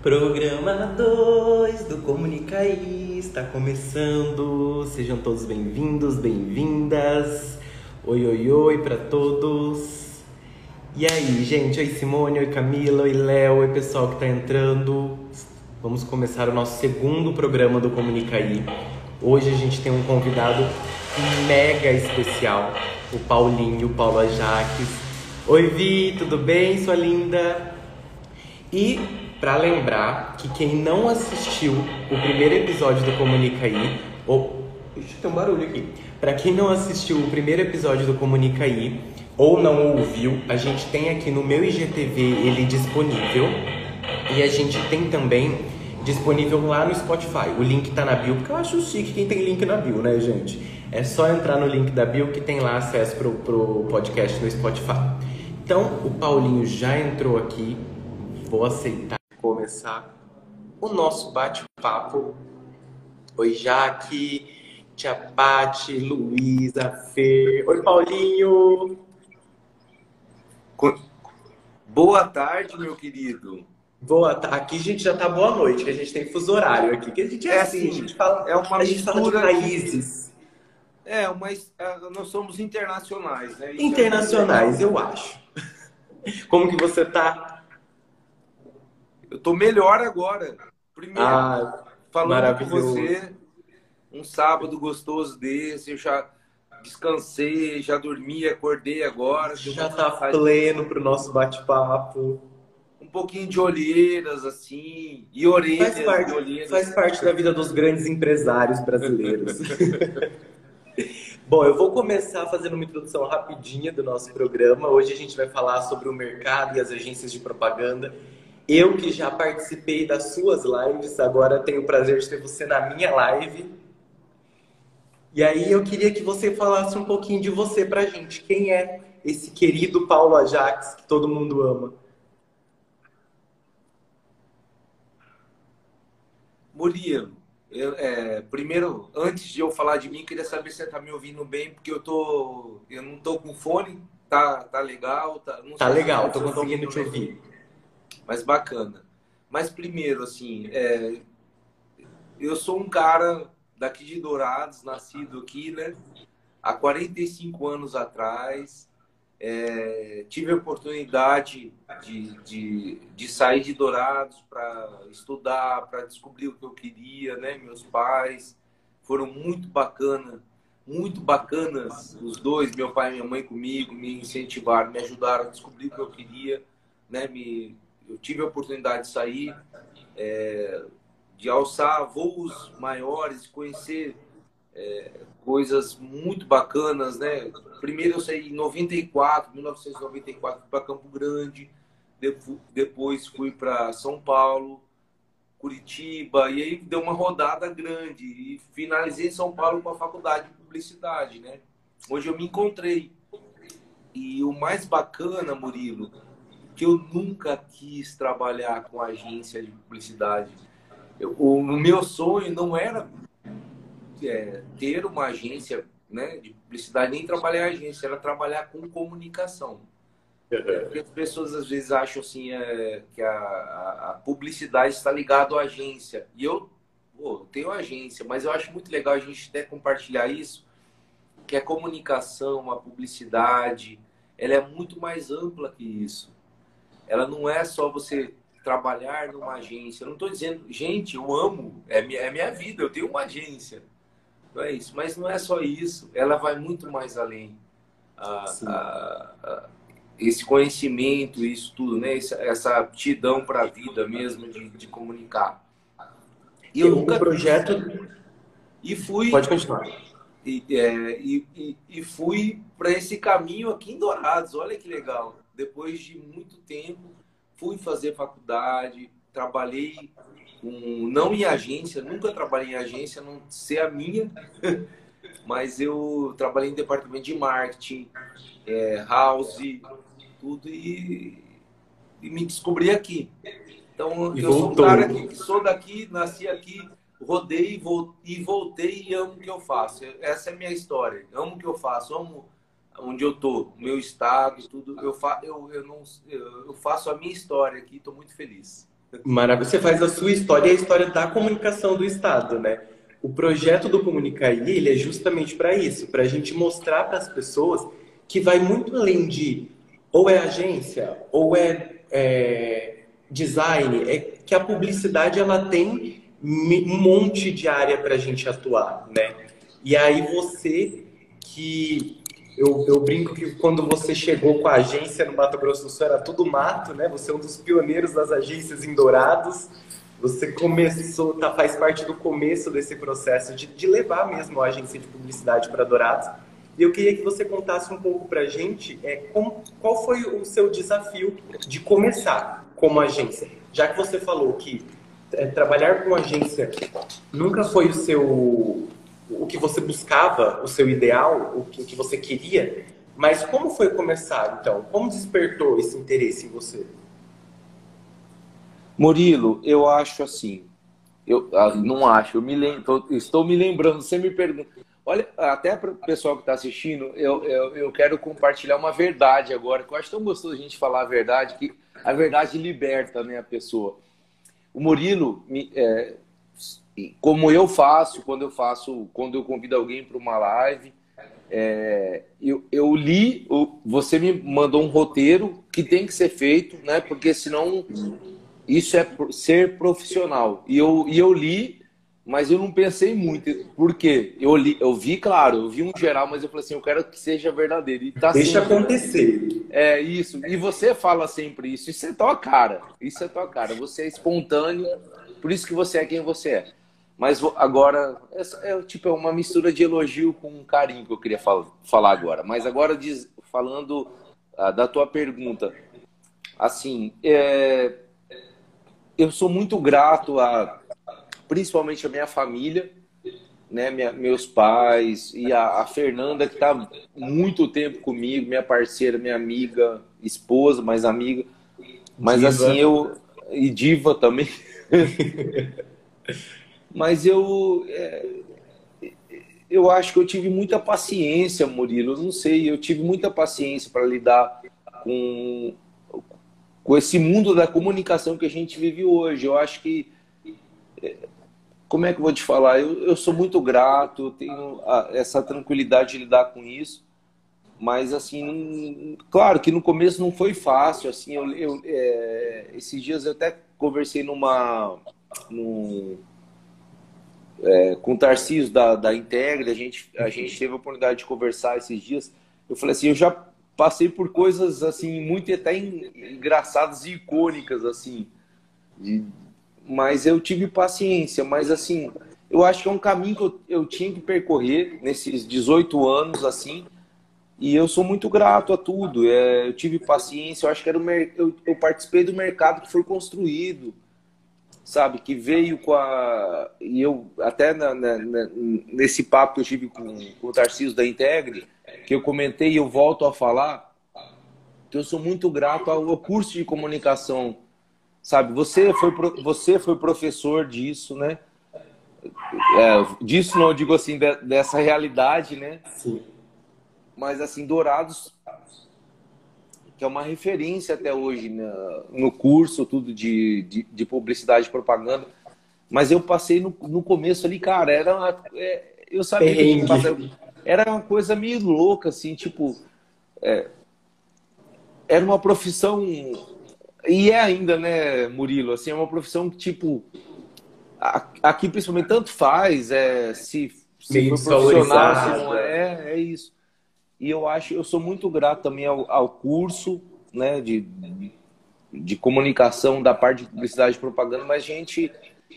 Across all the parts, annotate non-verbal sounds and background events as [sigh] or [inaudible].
Programa 2 do Comunicaí está começando. Sejam todos bem-vindos, bem-vindas. Oi, oi, oi para todos. E aí, gente? Oi, Simone, oi, Camila, oi, Léo, oi, pessoal que tá entrando. Vamos começar o nosso segundo programa do Comunicaí. Hoje a gente tem um convidado mega especial, o Paulinho, Paulo Ajaques. Oi, Vi, tudo bem, sua linda? E para lembrar que quem não assistiu o primeiro episódio do Comunica aí, ou deixa eu ter um barulho aqui. Para quem não assistiu o primeiro episódio do Comunica aí ou não ouviu, a gente tem aqui no meu IGTV ele disponível e a gente tem também disponível lá no Spotify. O link tá na bio, porque eu acho chique quem tem link na bio, né, gente? É só entrar no link da bio que tem lá acesso pro, pro podcast no Spotify. Então, o Paulinho já entrou aqui, vou aceitar começar o nosso bate-papo. Oi, Jaque, Tia Pati, Luísa, Fê. Oi, Paulinho. Boa tarde, meu querido. Boa tarde. Aqui a gente já tá boa noite, que a gente tem fuso horário aqui. Que a gente é, é assim, a gente fala, é uma a gente fala de países. É, mas é, nós somos internacionais, né? Internacionais, eu acho. Como que você tá? Eu tô melhor agora. Primeiro, ah, falando com você, um sábado gostoso desse, eu já descansei, já dormi, acordei agora. Já tá pleno pro nosso bate-papo. Um pouquinho de olheiras, assim, e orelhas. Faz parte, olheiras. faz parte da vida dos grandes empresários brasileiros. [laughs] Bom, eu vou começar fazendo uma introdução rapidinha do nosso programa. Hoje a gente vai falar sobre o mercado e as agências de propaganda eu que já participei das suas lives, agora tenho o prazer de ter você na minha live. E aí eu queria que você falasse um pouquinho de você pra gente. Quem é esse querido Paulo Ajax que todo mundo ama? Murilo, eu, é, primeiro, antes de eu falar de mim, queria saber se você tá me ouvindo bem, porque eu tô, eu não tô com fone, tá, tá legal, tá, tá legal, tô conseguindo te ouvir mas bacana. Mas primeiro, assim, é, eu sou um cara daqui de Dourados, nascido aqui, né? Há 45 anos atrás, é, tive a oportunidade de, de, de sair de Dourados para estudar, para descobrir o que eu queria, né? Meus pais foram muito bacana, muito bacanas os dois, meu pai e minha mãe comigo, me incentivaram, me ajudaram a descobrir o que eu queria, né? Me eu tive a oportunidade de sair, é, de alçar voos maiores, conhecer é, coisas muito bacanas, né? Primeiro eu saí em 94, 1994, para Campo Grande, depois fui para São Paulo, Curitiba, e aí deu uma rodada grande e finalizei em São Paulo com a faculdade de publicidade, né? Hoje eu me encontrei. E o mais bacana, Murilo, que eu nunca quis trabalhar com agência de publicidade. Eu, o, meu sonho não era é, ter uma agência né, de publicidade, nem trabalhar em agência, era trabalhar com comunicação. É, porque as pessoas às vezes acham assim é, que a, a, a, publicidade está ligada à agência. E eu pô, tenho agência, mas eu acho muito legal a gente até compartilhar isso, que a comunicação, a publicidade, ela é muito mais ampla que isso ela não é só você trabalhar numa agência. Eu não estou dizendo, gente, eu amo, é minha, é minha vida, eu tenho uma agência. Não é isso, mas não é só isso, ela vai muito mais além. A, a, a, esse conhecimento, isso tudo, né? essa, essa aptidão para a vida mesmo de, de comunicar. E eu nunca. projeto. E fui. Pode continuar. E, é, e, e, e fui para esse caminho aqui em Dourados, olha que legal depois de muito tempo, fui fazer faculdade, trabalhei com, não em agência, nunca trabalhei em agência, não sei a minha, [laughs] mas eu trabalhei em departamento de marketing, é, house, tudo e, e, me descobri aqui. Então, e eu voltou. sou um cara que, que sou daqui, nasci aqui, rodei e voltei e amo o que eu faço. Essa é a minha história. Amo o que eu faço, amo onde eu tô, meu estado, tudo. Eu, fa eu, eu, não, eu faço a minha história aqui, estou muito feliz. Maravilha. Você faz a sua história e a história da comunicação do Estado, né? O projeto do Comunicaí, ele é justamente para isso, para a gente mostrar para as pessoas que vai muito além de ou é agência, ou é, é design, é que a publicidade ela tem um monte de área para a gente atuar, né? E aí você que eu, eu, brinco que quando você chegou com a agência no Mato Grosso do Sul era tudo mato, né? Você é um dos pioneiros das agências em Dourados. Você começou, tá, faz parte do começo desse processo de, de levar mesmo a agência de publicidade para Dourados. E eu queria que você contasse um pouco para a gente é, qual foi o seu desafio de começar como agência. Já que você falou que é, trabalhar com agência nunca foi o seu o que você buscava, o seu ideal, o que, que você queria, mas como foi começar, então? Como despertou esse interesse em você? Murilo, eu acho assim, eu ah, não acho, eu me lembro, estou me lembrando, você me pergunta, olha, até para o pessoal que está assistindo, eu, eu, eu, quero compartilhar uma verdade agora, que eu acho tão gostoso a gente falar a verdade, que a verdade liberta né, a pessoa. O Murilo, é, como eu faço quando eu faço, quando eu convido alguém para uma live, é, eu, eu, li, você me mandou um roteiro que tem que ser feito, né? Porque senão isso é ser profissional. E eu, e eu li, mas eu não pensei muito. Por quê? Eu, li, eu vi, claro, eu vi um geral, mas eu falei assim, eu quero que seja verdadeiro. E tá Deixa sempre, acontecer. É isso. E você fala sempre isso. Isso é tua cara. Isso é tua cara. Você é espontâneo. Por isso que você é quem você é. Mas agora, é, é, tipo, é uma mistura de elogio com carinho que eu queria fal falar agora. Mas agora, diz, falando ah, da tua pergunta, assim, é, eu sou muito grato a, principalmente a minha família, né, minha, meus pais e a, a Fernanda que está muito tempo comigo, minha parceira, minha amiga, esposa, mais amiga. Mas diva. assim, eu e diva também. [laughs] Mas eu, é, eu acho que eu tive muita paciência, Murilo. Eu não sei, eu tive muita paciência para lidar com, com esse mundo da comunicação que a gente vive hoje. Eu acho que. É, como é que eu vou te falar? Eu, eu sou muito grato, tenho a, essa tranquilidade de lidar com isso. Mas, assim, não, claro que no começo não foi fácil. Assim, eu, eu é, esses dias eu até conversei numa. Num, é, com o Tarcísio da, da Integre, a gente, a gente teve a oportunidade de conversar esses dias. Eu falei assim, eu já passei por coisas assim muito até engraçadas e icônicas assim, de, mas eu tive paciência. Mas assim, eu acho que é um caminho que eu, eu tinha que percorrer nesses 18 anos assim. E eu sou muito grato a tudo. É, eu tive paciência. Eu acho que era o, eu, eu participei do mercado que foi construído sabe, que veio com a. E eu, até na, na, nesse papo que eu tive com, com o Tarcísio da Integre, que eu comentei e eu volto a falar, que eu sou muito grato ao curso de comunicação. Sabe, você foi, você foi professor disso, né? É, disso não, digo assim, dessa realidade, né? Sim. Mas assim, Dourados que é uma referência até hoje né, no curso, tudo de, de, de, publicidade e propaganda. Mas eu passei no, no começo ali, cara, era uma, é, eu sabia que era uma coisa meio louca, assim, tipo, é, era uma profissão e é ainda, né, Murilo, assim, é uma profissão que, tipo, aqui principalmente tanto faz, é, se, se for profissional, se não é, é isso. E eu acho, eu sou muito grato também ao, ao curso, né, de, de comunicação da parte de publicidade e propaganda, mas a gente,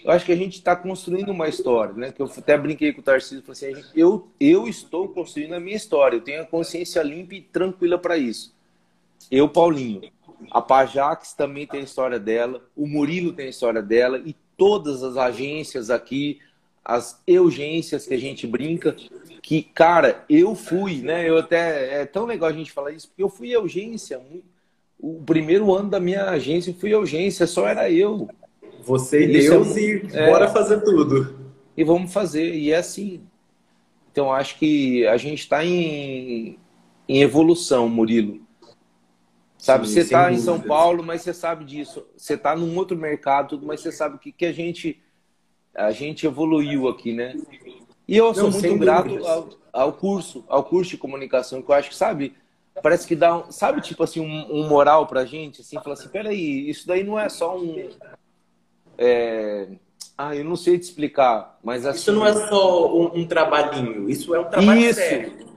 eu acho que a gente está construindo uma história, né? Que eu até brinquei com o Tarcísio, falei assim, eu, eu estou construindo a minha história, eu tenho a consciência limpa e tranquila para isso. Eu, Paulinho, a Pajax também tem a história dela, o Murilo tem a história dela e todas as agências aqui, as urgências que a gente brinca, que, cara, eu fui, né? Eu até. É tão legal a gente falar isso, porque eu fui urgência. O primeiro ano da minha agência fui urgência, só era eu. Você e Deus é, e é, bora fazer tudo. E vamos fazer. E é assim. Então, acho que a gente está em, em evolução, Murilo. Sabe, Sim, você está em São Paulo, mas você sabe disso. Você está num outro mercado, tudo, mas você sabe que, que a gente a gente evoluiu aqui, né? E eu sou Não, muito grato ao, ao, curso, ao curso de comunicação, que eu acho que, sabe, parece que dá, um, sabe, tipo assim, um, um moral pra gente, assim, falar assim, peraí, isso daí não é só um... É... Ah, eu não sei te explicar, mas assim... Isso não é só um, um trabalhinho, isso é um trabalho isso. sério.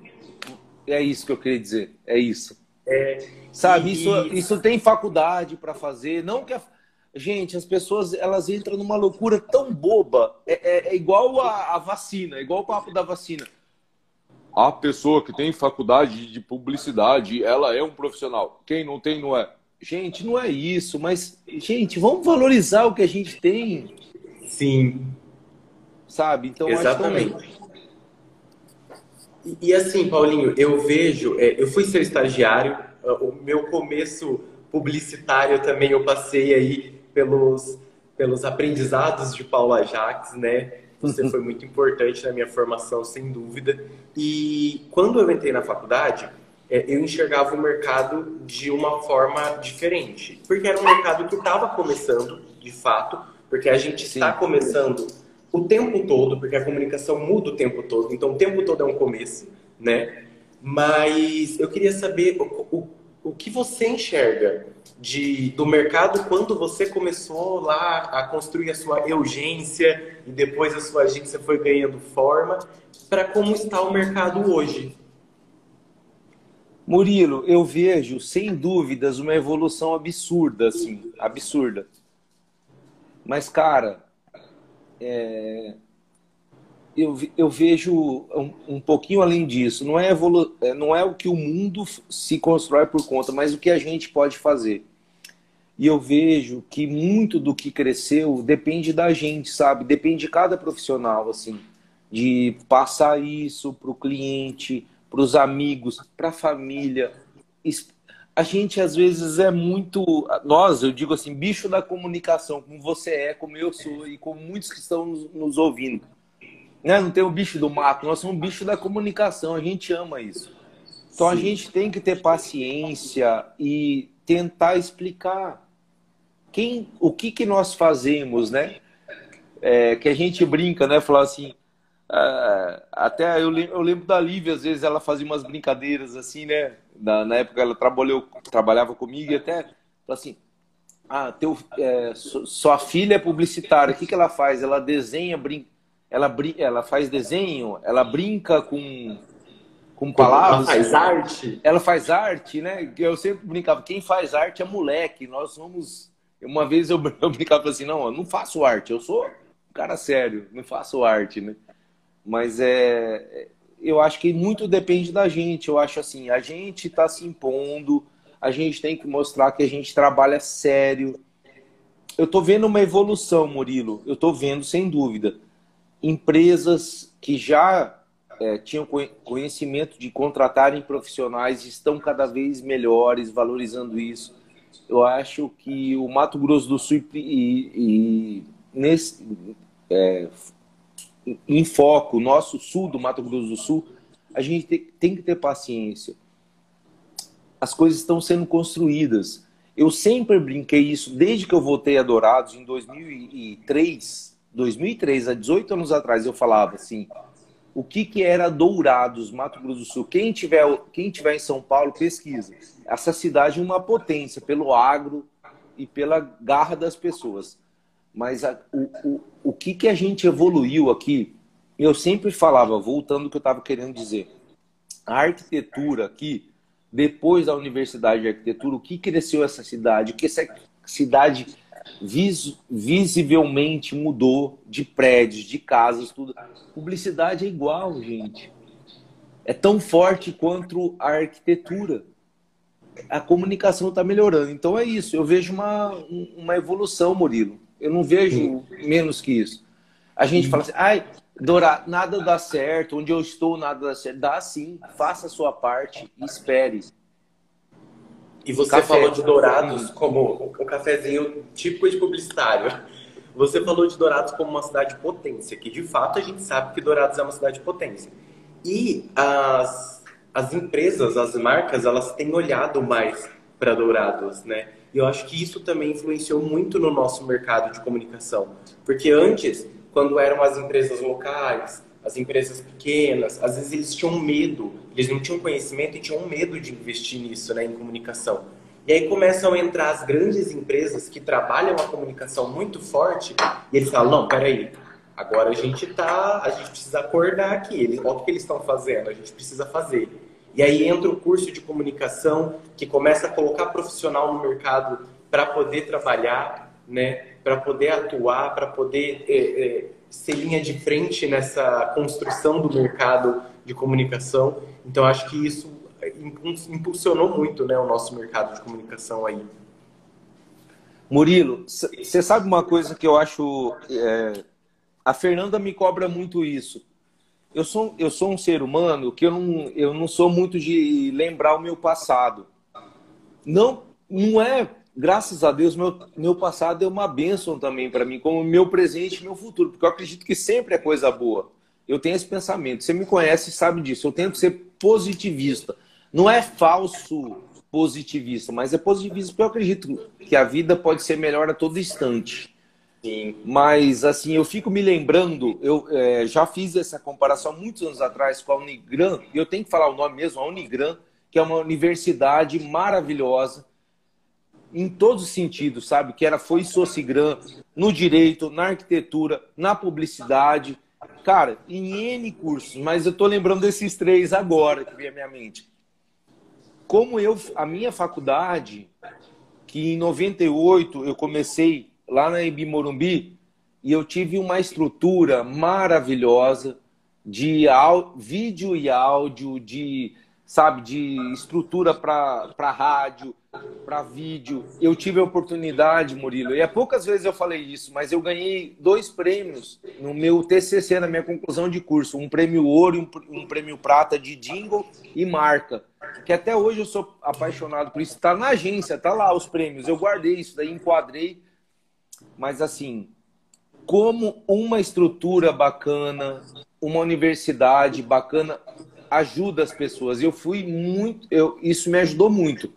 É isso que eu queria dizer, é isso. É, Sabe, e... isso, isso tem faculdade para fazer, não que a Gente, as pessoas elas entram numa loucura tão boba. É, é, é igual a, a, vacina, é igual o papo da vacina. A pessoa que tem faculdade de publicidade, ela é um profissional. Quem não tem, não é. Gente, não é isso, mas, gente, vamos valorizar o que a gente tem. Sim. Sabe? Então, Exatamente. E, e, assim, Paulinho, eu vejo, é, eu fui seu estagiário, o meu começo publicitário também eu passei aí pelos, pelos aprendizados de Paulo Ajax, né? Você foi muito importante na minha formação, sem dúvida. E quando eu entrei na faculdade, é, eu enxergava o mercado de uma forma diferente. Porque era um mercado que estava começando, de fato, porque a gente está começando o tempo todo, porque a comunicação muda o tempo todo, então o tempo todo é um começo, né? Mas eu queria saber o, o, o que você enxerga de, do mercado quando você começou lá a construir a sua urgência e depois a sua agência foi ganhando forma, para como está o mercado hoje? Murilo, eu vejo, sem dúvidas, uma evolução absurda, assim, absurda. Mas, cara, é... eu, eu vejo um, um pouquinho além disso. Não é, evolu... É, não é o que o mundo se constrói por conta, mas o que a gente pode fazer. E eu vejo que muito do que cresceu depende da gente, sabe? Depende de cada profissional, assim, de passar isso para o cliente, para os amigos, para a família. A gente às vezes é muito, nós, eu digo assim, bicho da comunicação, como você é, como eu sou e como muitos que estão nos, nos ouvindo. Né? Não tem o bicho do mato, nós somos bicho da comunicação, a gente ama isso. Então Sim. a gente tem que ter paciência e tentar explicar quem, o que, que nós fazemos, né? É, que a gente brinca, né? Falar assim, uh, até eu lembro, eu lembro, da Lívia, às vezes ela fazia umas brincadeiras assim, né? Na, na época ela trabalhou, trabalhava comigo e até assim, ah, teu, é, sua filha é publicitária, o que, que ela faz? Ela desenha, brin ela, brin ela faz desenho, ela brinca com com palavras. Ela faz arte. Ela faz arte, né? Eu sempre brincava, quem faz arte é moleque, nós somos uma vez eu, [laughs] eu brincava assim, não, eu não faço arte, eu sou um cara sério, não faço arte, né? Mas é, eu acho que muito depende da gente. Eu acho assim, a gente está se impondo, a gente tem que mostrar que a gente trabalha sério. Eu estou vendo uma evolução, Murilo. Eu estou vendo, sem dúvida. Empresas que já é, tinham conhecimento de contratarem profissionais estão cada vez melhores, valorizando isso eu acho que o Mato Grosso do Sul e, e nesse é, em foco, nosso sul do Mato Grosso do Sul, a gente tem, tem que ter paciência. As coisas estão sendo construídas. Eu sempre brinquei isso desde que eu voltei a Dourados em 2003, 2003, há 18 anos atrás, eu falava assim: o que, que era Dourados, Mato Grosso do Sul? Quem tiver, quem tiver em São Paulo, pesquisa essa cidade uma potência pelo agro e pela garra das pessoas. Mas a, o, o, o que, que a gente evoluiu aqui, eu sempre falava, voltando ao que eu estava querendo dizer, a arquitetura aqui, depois da Universidade de Arquitetura, o que cresceu essa cidade? O que essa cidade vis, visivelmente mudou de prédios, de casas, tudo. Publicidade é igual, gente. É tão forte quanto a arquitetura a comunicação está melhorando. Então é isso. Eu vejo uma, uma evolução, Murilo. Eu não vejo menos que isso. A gente fala assim, ai, Dora, nada dá certo, onde eu estou, nada dá certo. Dá sim, faça a sua parte e espere. E você Café. falou de Dourados como um cafezinho típico de publicitário. Você falou de Dourados como uma cidade potência, que de fato a gente sabe que Dourados é uma cidade potência. E as as empresas, as marcas, elas têm olhado mais para Dourados, né? E eu acho que isso também influenciou muito no nosso mercado de comunicação, porque antes, quando eram as empresas locais, as empresas pequenas, às vezes eles tinham medo, eles não tinham conhecimento e tinham medo de investir nisso, né, em comunicação. E aí começam a entrar as grandes empresas que trabalham a comunicação muito forte e eles falam, não, peraí, agora a gente tá, a gente precisa acordar aqui, eles, olha o que eles estão fazendo, a gente precisa fazer. E aí entra o curso de comunicação que começa a colocar profissional no mercado para poder trabalhar, né, para poder atuar, para poder é, é, ser linha de frente nessa construção do mercado de comunicação. Então acho que isso impulsionou muito, né, o nosso mercado de comunicação aí. Murilo, você sabe uma coisa que eu acho. É, a Fernanda me cobra muito isso eu sou, eu sou um ser humano que eu não, eu não sou muito de lembrar o meu passado. Não, não é, graças a Deus, meu, meu passado é uma bênção também para mim, como meu presente e meu futuro, porque eu acredito que sempre é coisa boa. Eu tenho esse pensamento. Você me conhece e sabe disso. Eu tento ser positivista. Não é falso positivista, mas é positivista porque eu acredito que a vida pode ser melhor a todo instante. Sim. Mas, assim, eu fico me lembrando, eu é, já fiz essa comparação muitos anos atrás com a Unigran, e eu tenho que falar o nome mesmo, a Unigran, que é uma universidade maravilhosa em todos os sentidos, sabe? Que era foi Socigram, no direito, na arquitetura, na publicidade, cara, em N cursos, mas eu tô lembrando desses três agora que vem à minha mente. Como eu, a minha faculdade, que em 98 eu comecei lá na Embi Morumbi e eu tive uma estrutura maravilhosa de vídeo e áudio, de sabe, de estrutura para rádio, para vídeo. Eu tive a oportunidade, Murilo, e é poucas vezes eu falei isso, mas eu ganhei dois prêmios no meu TCC, na minha conclusão de curso, um prêmio ouro e um, prêmio prata de jingle e marca, que até hoje eu sou apaixonado por isso. Está na agência, tá lá os prêmios. Eu guardei isso daí, enquadrei mas assim, como uma estrutura bacana, uma universidade bacana ajuda as pessoas. Eu fui muito, eu, isso me ajudou muito.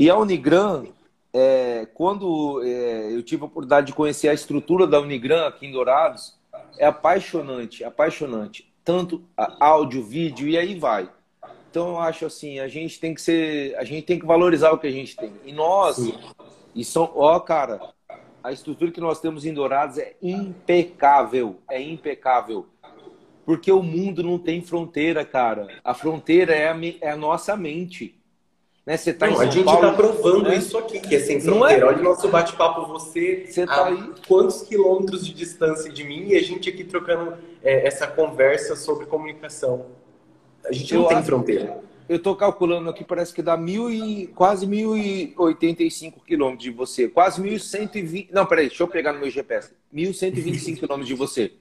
E a Unigran, é, quando é, eu tive a oportunidade de conhecer a estrutura da Unigran aqui em Dourados, é apaixonante, apaixonante. Tanto áudio, vídeo e aí vai. Então eu acho assim, a gente tem que ser, a gente tem que valorizar o que a gente tem. E nós, Sim. e são, ó, cara, a estrutura que nós temos em Dourados é impecável, é impecável. Porque o mundo não tem fronteira, cara. A fronteira é a, é a nossa mente. Né? Você tá não, a gente está provando né? isso aqui, que é sem fronteira. É? Olha o nosso bate-papo, você, você tá aí quantos quilômetros de distância de mim e a gente aqui trocando é, essa conversa sobre comunicação. A gente não Eu tem acho... fronteira eu estou calculando aqui, parece que dá mil e, quase 1.085 quilômetros de você. Quase 1.120. Não, peraí, deixa eu pegar no meu GPS. 1.125 quilômetros de você.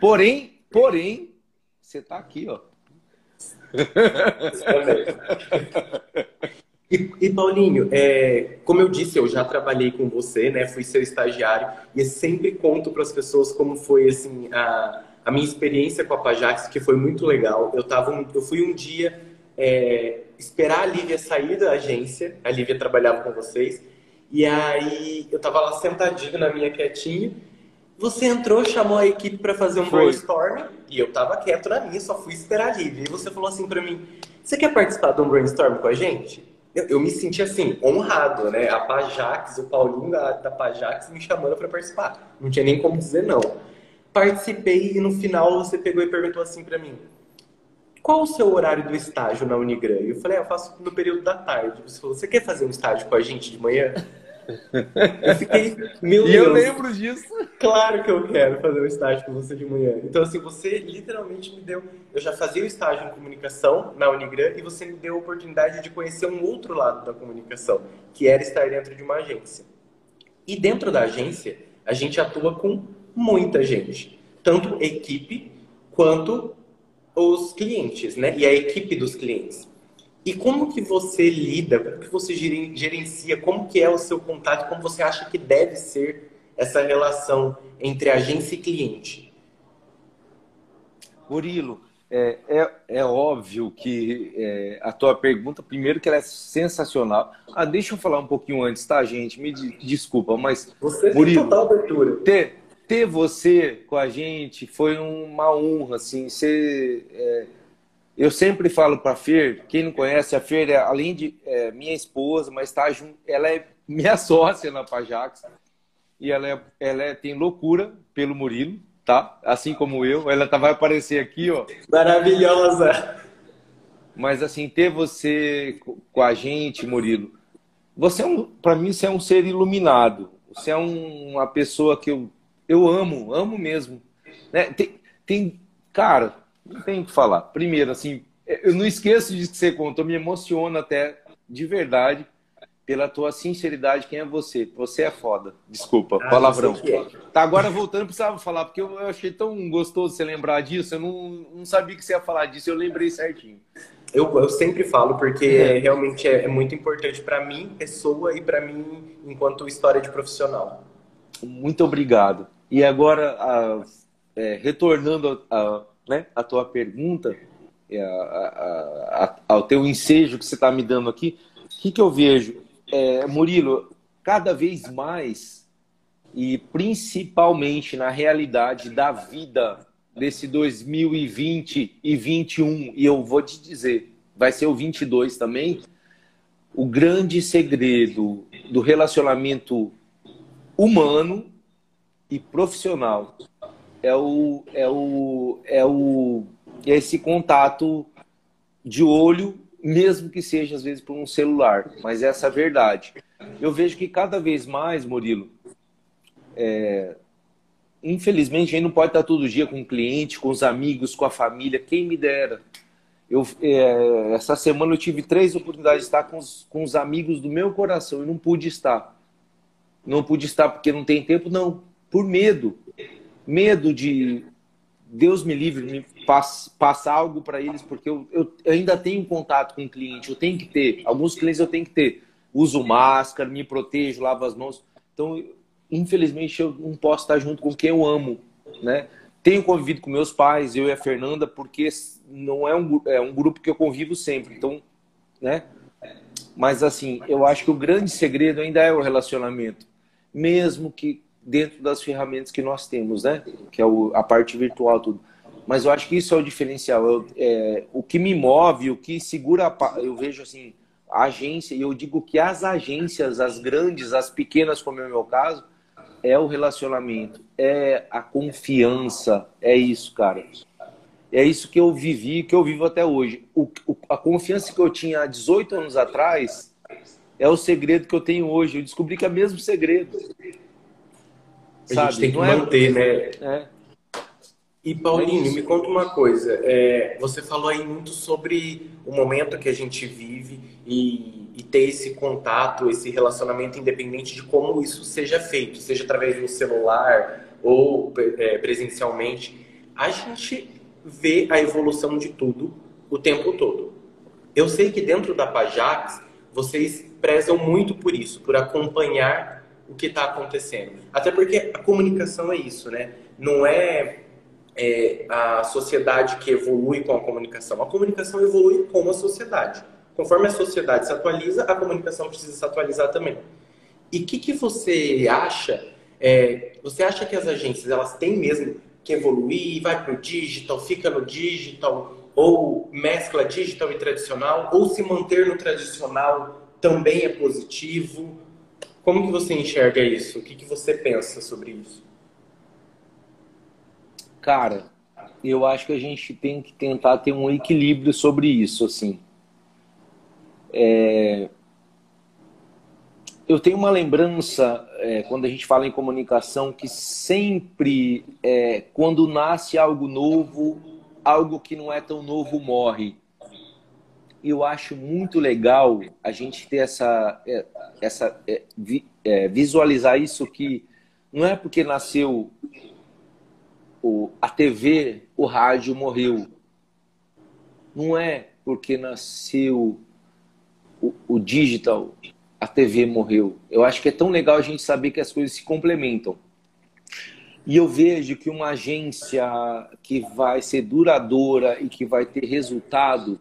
Porém, porém, você está aqui, ó. E, e, Paulinho, é, como eu disse, eu já trabalhei com você, né? Fui seu estagiário e sempre conto para as pessoas como foi assim a, a minha experiência com a Pajax, que foi muito legal. Eu, tava, eu fui um dia é, esperar a Lívia sair da agência, a Lívia trabalhava com vocês, e aí eu tava lá sentadinho na minha quietinha. Você entrou, chamou a equipe para fazer um foi. brainstorm, e eu tava quieto na minha, só fui esperar a Lívia. E você falou assim para mim: Você quer participar de um brainstorm com a gente? Eu, eu, me senti assim, honrado, né? A Pajax, o Paulinho da, da Pajax me chamando para participar. Não tinha nem como dizer não participei e no final você pegou e perguntou assim para mim: qual o seu horário do estágio na Unigran? Eu falei: ah, eu faço no período da tarde. Você falou: você quer fazer um estágio com a gente de manhã? Eu fiquei, meu e Deus. eu lembro disso. Claro que eu quero fazer um estágio com você de manhã. Então, assim, você literalmente me deu. Eu já fazia o estágio em comunicação na Unigran e você me deu a oportunidade de conhecer um outro lado da comunicação, que era estar dentro de uma agência. E dentro da agência, a gente atua com muita gente, tanto equipe quanto os clientes, né? E a equipe dos clientes. E como que você lida, como que você gerencia, como que é o seu contato, como você acha que deve ser essa relação entre agência e cliente? Murilo, É, é, é, óbvio que é, a tua pergunta, primeiro que ela é sensacional. Ah, deixa eu falar um pouquinho antes, tá, gente? Me de, desculpa, mas. Você Murilo, total abertura. Ter, ter você com a gente foi uma honra, assim. Você, é, eu sempre falo para a Fer, quem não conhece, a Fer, é, além de é, minha esposa, mas tá, ela é [laughs] minha sócia na Pajax. E ela, é, ela é, tem loucura pelo Murilo tá? Assim como eu. Ela tá, vai aparecer aqui, ó. Maravilhosa! Mas assim, ter você com a gente, Murilo, você é um, para mim, você é um ser iluminado. Você é um, uma pessoa que eu, eu amo, amo mesmo. Né? Tem, tem, cara, não tem o que falar. Primeiro, assim, eu não esqueço disso que você contou, me emociona até de verdade pela tua sinceridade, quem é você? Você é foda. Desculpa, ah, palavrão. É. Tá, agora voltando, precisava falar, porque eu, achei tão gostoso você lembrar disso, eu não, não sabia que você ia falar disso, eu lembrei certinho. Eu, eu sempre falo, porque é. realmente é, é muito importante para mim, pessoa, e para mim, enquanto história de profissional. Muito obrigado. E agora, a, é, retornando a, a, né, a tua pergunta, ao teu ensejo que você está me dando aqui, o que, que eu vejo? é, Murilo, cada vez mais e principalmente na realidade da vida desse 2020 e 21, e eu vou te dizer, vai ser o 22 também, o grande segredo do relacionamento humano e profissional é o é o é o é esse contato de olho mesmo que seja às vezes por um celular, mas essa é a verdade. Eu vejo que cada vez mais, Murilo, é... infelizmente a gente não pode estar todo dia com o cliente, com os amigos, com a família, quem me dera. Eu, é... essa semana eu tive três oportunidades de estar com os, com os amigos do meu coração e não pude estar. Não pude estar porque não tem tempo, não, por medo. Medo de Deus me livre, me passe, passar algo para eles, porque eu, eu, ainda tenho contato com o cliente, eu tenho que ter. Alguns clientes eu tenho que ter. Uso máscara, me protejo, lavo as mãos. Então, infelizmente, eu não posso estar junto com quem eu amo, né? Tenho convivido com meus pais, eu e a Fernanda, porque não é um, é um grupo que eu convivo sempre. Então, né? Mas, assim, eu acho que o grande segredo ainda é o relacionamento. Mesmo que dentro das ferramentas que nós temos, né? Que é o, a parte virtual, tudo. Mas eu acho que isso é o diferencial. Eu, é, o que me move, o que segura, a, eu vejo assim, a agência, e eu digo que as agências, as grandes, as pequenas, como é o meu caso, é o relacionamento, é a confiança, é isso, cara. É isso que eu vivi, que eu vivo até hoje. O, o, a confiança que eu tinha há 18 anos atrás é o segredo que eu tenho hoje. Eu descobri que é o mesmo segredo. A sabe? gente tem que é manter, é... né? É. E Paulinho, é me conta uma coisa. É, você falou aí muito sobre o momento que a gente vive e, e, ter esse contato, esse relacionamento, independente de como isso seja feito, seja através do celular ou é, presencialmente. A gente vê a evolução de tudo o tempo todo. Eu sei que dentro da Pajax vocês prezam muito por isso, por acompanhar o que está acontecendo. Até porque a comunicação é isso, né? Não é, é, a sociedade que evolui com a comunicação. A comunicação evolui com a sociedade. Conforme a sociedade se atualiza, a comunicação precisa se atualizar também. E o que, que você acha? É, você acha que as agências elas têm mesmo que evoluir, vai para o digital, fica no digital, ou mescla digital e tradicional, ou se manter no tradicional também é positivo? Como que você enxerga isso? O que, que você pensa sobre isso? Cara, eu acho que a gente tem que tentar ter um equilíbrio sobre isso, assim. É... Eu tenho uma lembrança, é, quando a gente fala em comunicação, que sempre, é, quando nasce algo novo, algo que não é tão novo morre eu acho muito legal a gente ter essa, é, essa é, é, visualizar isso que não é porque nasceu o, a TV, o rádio morreu. Não é porque nasceu o, o digital, a TV morreu. Eu acho que é tão legal a gente saber que as coisas se complementam. E eu vejo que uma agência que vai ser duradoura e que vai ter resultado,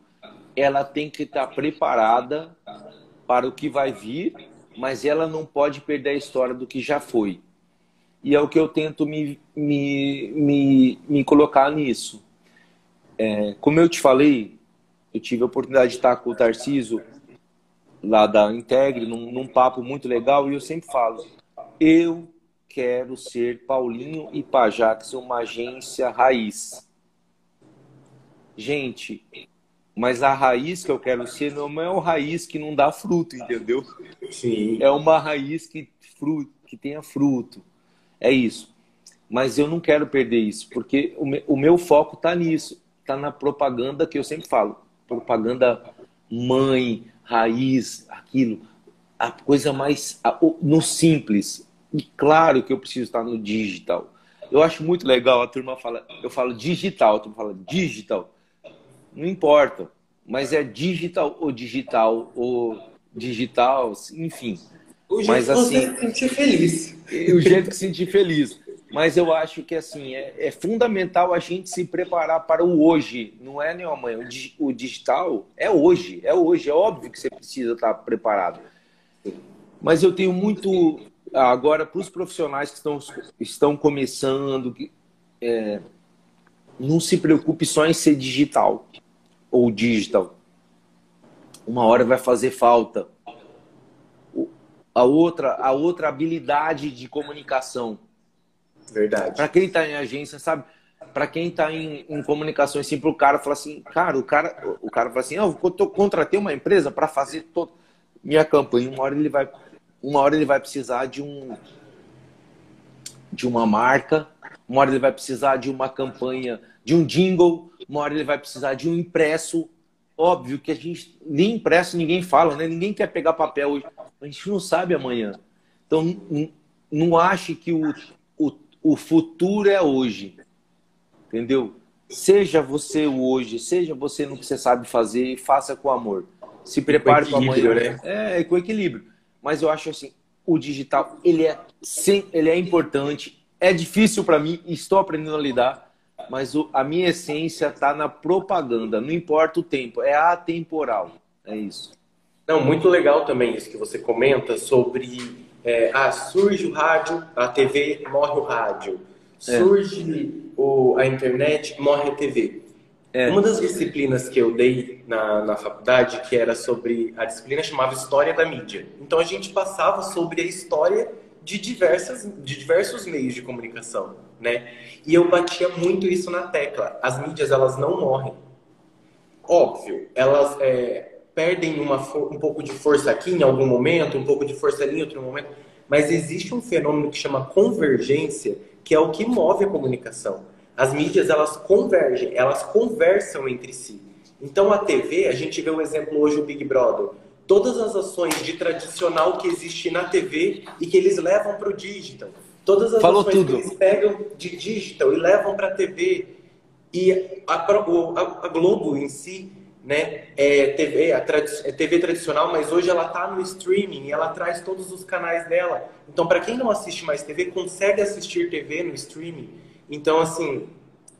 ela tem que estar preparada para o que vai vir, mas ela não pode perder a história do que já foi. E é o que eu tento me, me, me, me colocar nisso. É, como eu te falei, eu tive a oportunidade de estar com o Tarciso lá da Integre, num, num papo muito legal, e eu sempre falo, eu quero ser Paulinho e Pajax, uma agência raiz. Gente, mas a raiz que eu quero ser não é uma raiz que não dá fruto, entendeu? Sim. É uma raiz que, fruto, que tenha fruto. É isso. Mas eu não quero perder isso, porque o, me, o meu foco está nisso. Está na propaganda que eu sempre falo. Propaganda mãe, raiz, aquilo. A coisa mais. No simples. E claro que eu preciso estar no digital. Eu acho muito legal, a turma fala, eu falo digital, a turma fala digital. Não importa, mas é digital ou digital ou digital, enfim. O jeito mas, que assim, você se sentir feliz. O jeito que se sentir feliz. Mas eu acho que assim é, é, fundamental a gente se preparar para o hoje, não é nem amanhã. O, o digital é hoje, é hoje. É óbvio que você precisa estar preparado. Mas eu tenho muito agora para os profissionais que estão, estão começando, é, não se preocupe só em ser digital ou digital. Uma hora vai fazer falta. A outra, a outra habilidade de comunicação. Verdade. Para quem está em agência, sabe? Para quem está em, em comunicação, assim, para o cara falar assim, cara, o cara, o cara fala assim, oh, eu contratei uma empresa para fazer todo minha campanha. Uma hora ele vai uma hora ele vai precisar de um de uma marca, uma hora ele vai precisar de uma campanha, de um jingle, uma hora ele vai precisar de um impresso. Óbvio que a gente nem impresso ninguém fala, né? Ninguém quer pegar papel hoje. A gente não sabe amanhã. Então não, ache que o, o, o futuro é hoje. Entendeu? Seja você o hoje, seja você no que você sabe fazer e faça com amor. Se prepare para amanhã. Né? É, com equilíbrio mas eu acho assim, o digital, ele é, sim, ele é importante, é difícil para mim, estou aprendendo a lidar, mas a minha essência está na propaganda, não importa o tempo, é atemporal, é isso. Não, muito legal também isso que você comenta sobre é, ah, surge o rádio, a TV, morre o rádio. É. Surge é. o, a internet, morre a TV. É. Uma das disciplinas que eu dei na, na faculdade, que era sobre. A disciplina chamava História da Mídia. Então a gente passava sobre a história de, diversas, de diversos meios de comunicação, né? E eu batia muito isso na tecla. As mídias, elas não morrem. Óbvio, elas é, perdem uma, um pouco de força aqui em algum momento, um pouco de força ali em outro momento, mas existe um fenômeno que chama convergência, que é o que move a comunicação. As mídias, elas convergem, elas conversam entre si. Então, a TV, a gente vê um exemplo hoje, o Big Brother. Todas as ações de tradicional que existe na TV e que eles levam para o digital. Todas as Falou ações tudo. que eles pegam de digital e levam para a TV. E a, a, a, Globo em si, né, é TV, a é TV tradicional, mas hoje ela está no streaming e ela traz todos os canais dela. Então, para quem não assiste mais TV, consegue assistir TV no streaming. Então, assim,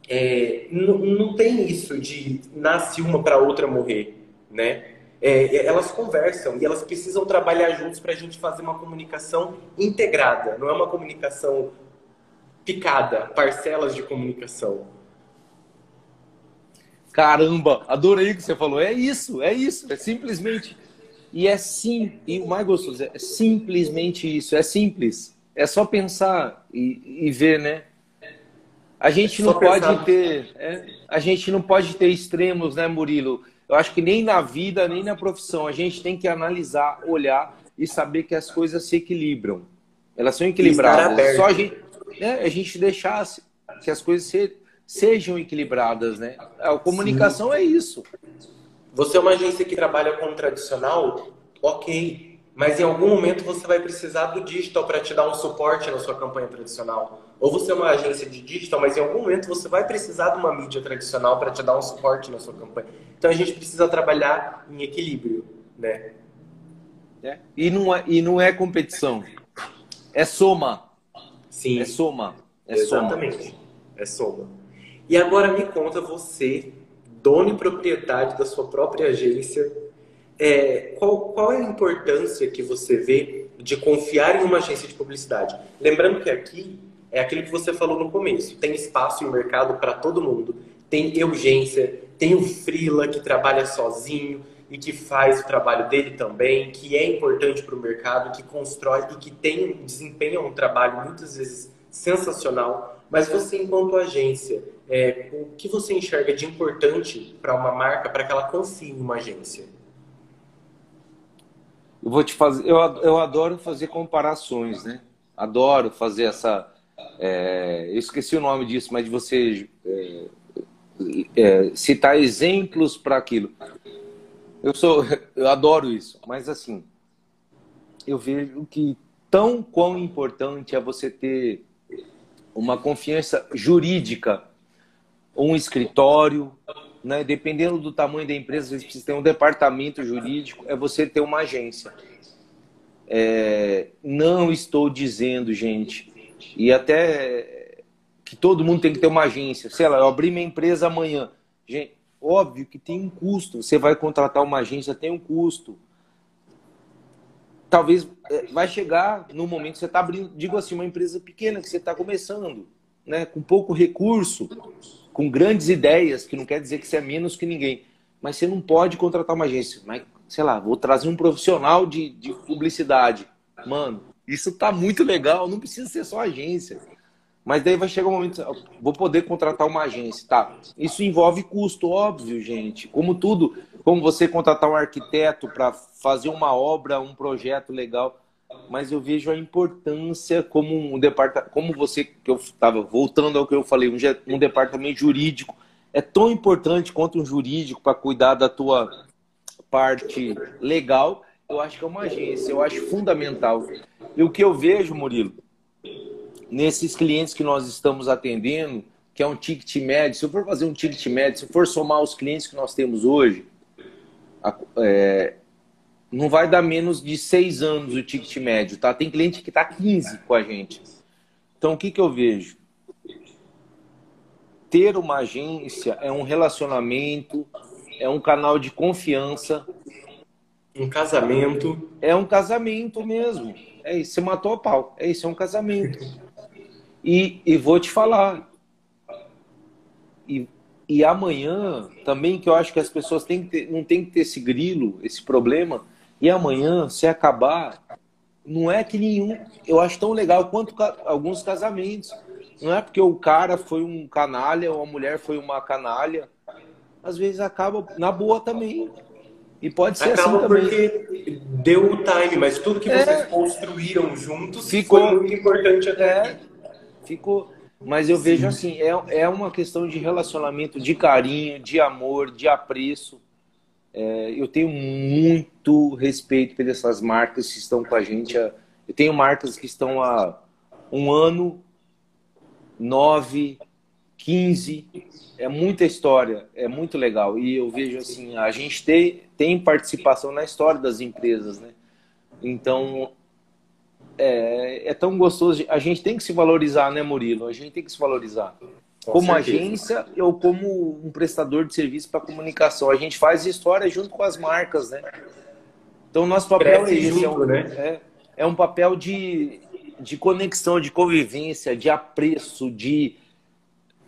é, não, tem isso de nasce uma para outra morrer, né? É, é, elas conversam e elas precisam trabalhar juntos para a gente fazer uma comunicação integrada, não é uma comunicação picada, parcelas de comunicação. Caramba, adorei o que você falou. É isso, é isso, é simplesmente. E é sim, e o mais gostoso é simplesmente isso, é simples. É só pensar e, e ver, né? A gente não pode ter, é, a gente não pode ter extremos, né, Murilo? Eu acho que nem na vida, nem na profissão, a gente tem que analisar, olhar e saber que as coisas se equilibram. Elas são equilibradas. Só a gente, né, a gente deixar que as coisas se, sejam equilibradas, né? A comunicação Sim. é isso. Você é uma agência que trabalha com tradicional, ok. Mas em algum momento você vai precisar do digital para te dar um suporte na sua campanha tradicional. Ou você é uma agência de digital, mas em algum momento você vai precisar de uma mídia tradicional para te dar um suporte na sua campanha. Então a gente precisa trabalhar em equilíbrio, né? É. E, não é, e não é competição, é soma. Sim. É soma. É Exatamente. Soma. É soma. E agora me conta você, dono e propriedade da sua própria agência, é, qual, qual é a importância que você vê de confiar em uma agência de publicidade? Lembrando que aqui é aquilo que você falou no começo, tem espaço no mercado para todo mundo, tem urgência, tem o freela que trabalha sozinho e que faz o trabalho dele também, que é importante para o mercado, que constrói e que tem desempenha um trabalho muitas vezes sensacional. Mas você, enquanto agência, é, o que você enxerga de importante para uma marca para que ela confie em uma agência? Eu vou te fazer, eu, eu adoro fazer comparações, né? Adoro fazer essa. É, eu esqueci o nome disso, mas de você é, é, citar exemplos para aquilo. Eu sou, eu adoro isso, mas assim, eu vejo que tão quão importante é você ter uma confiança jurídica, um escritório, né? dependendo do tamanho da empresa, você precisa ter um departamento jurídico, é você ter uma agência. É, não estou dizendo, gente, e até que todo mundo tem que ter uma agência. Sei lá, eu abri minha empresa amanhã. Gente, óbvio que tem um custo. Você vai contratar uma agência, tem um custo. Talvez é, vai chegar no momento que você está abrindo, digo assim, uma empresa pequena que você está começando, né, com pouco recurso, com grandes ideias, que não quer dizer que você é menos que ninguém. Mas você não pode contratar uma agência. Mas, sei lá, vou trazer um profissional de, de publicidade. Mano, isso tá muito legal, não precisa ser só agência. Mas daí vai chegar um momento, vou poder contratar uma agência, tá? Isso envolve custo, óbvio, gente. Como tudo, como você contratar um arquiteto para fazer uma obra, um projeto legal. Mas eu vejo a importância como um departamento, como você que eu estava voltando ao que eu falei, um, um departamento jurídico é tão importante quanto um jurídico para cuidar da tua parte legal. Eu acho que é uma agência, eu acho fundamental. E o que eu vejo, Murilo, nesses clientes que nós estamos atendendo, que é um ticket médio, se eu for fazer um ticket médio, se eu for somar os clientes que nós temos hoje, é, não vai dar menos de seis anos o ticket médio, tá? Tem cliente que está 15 com a gente. Então, o que, que eu vejo? Ter uma agência é um relacionamento, é um canal de confiança. Um casamento. É um casamento mesmo. É isso, você matou a pau. É isso, é um casamento. E, e vou te falar. E, e amanhã também, que eu acho que as pessoas têm que ter, não tem que ter esse grilo, esse problema. E amanhã, se acabar, não é que nenhum. Eu acho tão legal quanto alguns casamentos. Não é porque o cara foi um canalha ou a mulher foi uma canalha. Às vezes acaba na boa também. E pode ser Acaba assim também. porque deu o time, mas tudo que é. vocês construíram juntos ficou foi muito importante até é. aqui. Ficou. Mas eu Sim. vejo assim, é, é uma questão de relacionamento, de carinho, de amor, de apreço. É, eu tenho muito respeito pelas marcas que estão com a gente. Eu tenho marcas que estão há um ano, nove, quinze. É muita história, é muito legal. E eu vejo assim, a gente tem, tem participação na história das empresas, né? Então, é, é, tão gostoso. A gente tem que se valorizar, né, Murilo? A gente tem que se valorizar. Com como certeza. agência ou como um prestador de serviço para comunicação. A gente faz história junto com as marcas, né? Então, nosso papel é esse. é, um, né? é, é um papel de, de conexão, de convivência, de apreço, de.